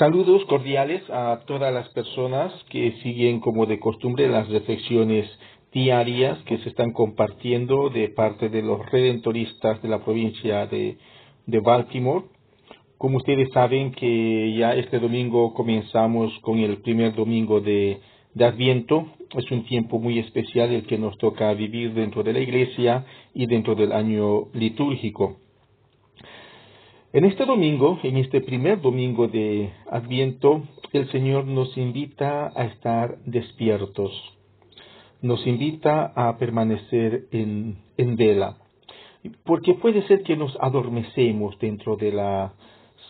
Saludos cordiales a todas las personas que siguen como de costumbre las reflexiones diarias que se están compartiendo de parte de los redentoristas de la provincia de, Baltimore. Como ustedes saben que ya este domingo comenzamos con el primer domingo de, de Adviento. Es un tiempo muy especial el que nos toca vivir dentro de la iglesia y dentro del año litúrgico. En este domingo, en este primer domingo de Adviento, el Señor nos invita a estar despiertos, nos invita a permanecer en, vela, porque puede ser que nos adormecemos dentro de las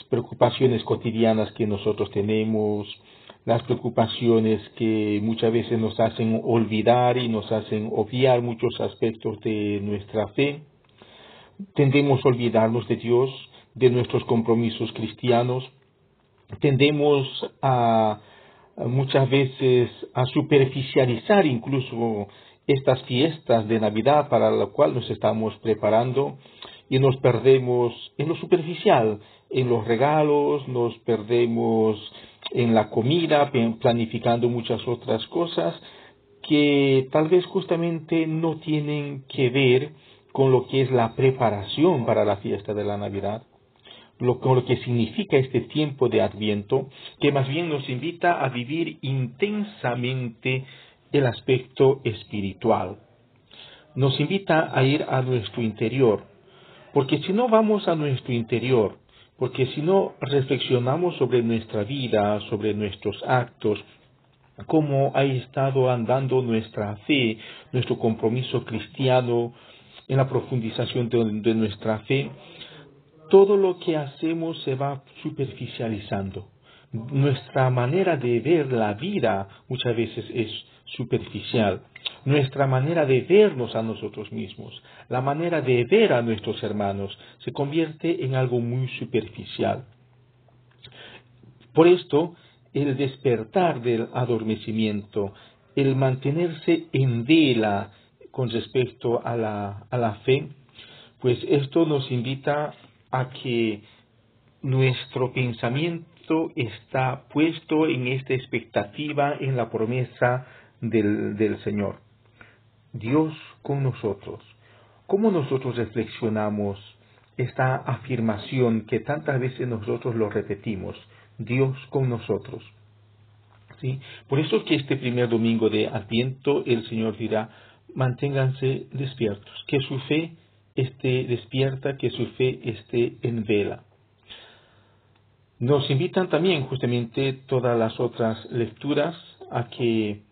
preocupaciones cotidianas que nosotros tenemos, las preocupaciones que muchas veces nos hacen olvidar y nos hacen obviar muchos aspectos de nuestra fe. Tendemos a olvidarnos de Dios, de nuestros compromisos cristianos. Tendemos a, muchas veces a superficializar incluso estas fiestas de Navidad para la cual nos estamos preparando y nos perdemos en lo superficial, en los regalos, nos perdemos en la comida, planificando muchas otras cosas que tal vez justamente no tienen que ver con lo que es la preparación para la fiesta de la Navidad lo, con lo que significa este tiempo de Adviento, que más bien nos invita a vivir intensamente el aspecto espiritual. Nos invita a ir a nuestro interior, porque si no vamos a nuestro interior, porque si no reflexionamos sobre nuestra vida, sobre nuestros actos, cómo ha estado andando nuestra fe, nuestro compromiso cristiano, en la profundización de nuestra fe, todo lo que hacemos se va superficializando. Nuestra manera de ver la vida muchas veces es superficial. Nuestra manera de vernos a nosotros mismos, la manera de ver a nuestros hermanos, se convierte en algo muy superficial. Por esto, el despertar del adormecimiento, el mantenerse en vela con respecto a la, a la fe, pues esto nos invita a que nuestro pensamiento está puesto en esta expectativa, en la promesa del, del Señor. Dios con nosotros. ¿Cómo nosotros reflexionamos esta afirmación que tantas veces nosotros lo repetimos? Dios con nosotros. ¿Sí? Por eso es que este primer domingo de Adviento el Señor dirá, manténganse despiertos, que su fe esté despierta, que su fe esté en vela. Nos invitan también justamente todas las otras lecturas a que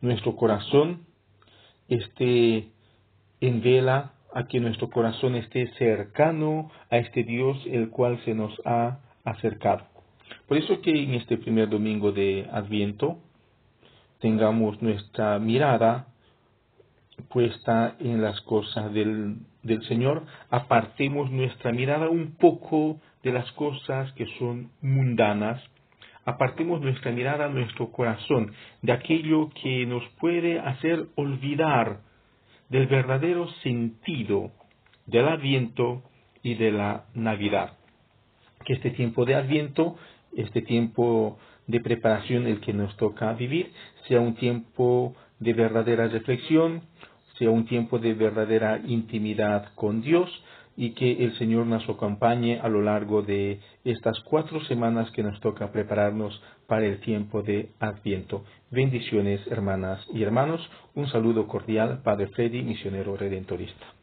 nuestro corazón esté en vela, a que nuestro corazón esté cercano a este Dios el cual se nos ha acercado. Por eso que en este primer domingo de Adviento tengamos nuestra mirada puesta en las cosas del, del Señor, apartemos nuestra mirada un poco de las cosas que son mundanas, apartemos nuestra mirada, nuestro corazón, de aquello que nos puede hacer olvidar del verdadero sentido del Adviento y de la Navidad. Que este tiempo de Adviento, este tiempo de preparación el que nos toca vivir, sea un tiempo de verdadera reflexión, sea un tiempo de verdadera intimidad con Dios y que el Señor nos acompañe a lo largo de estas cuatro semanas que nos toca prepararnos para el tiempo de Adviento. Bendiciones, hermanas y hermanos. Un saludo cordial, Padre Freddy, misionero redentorista.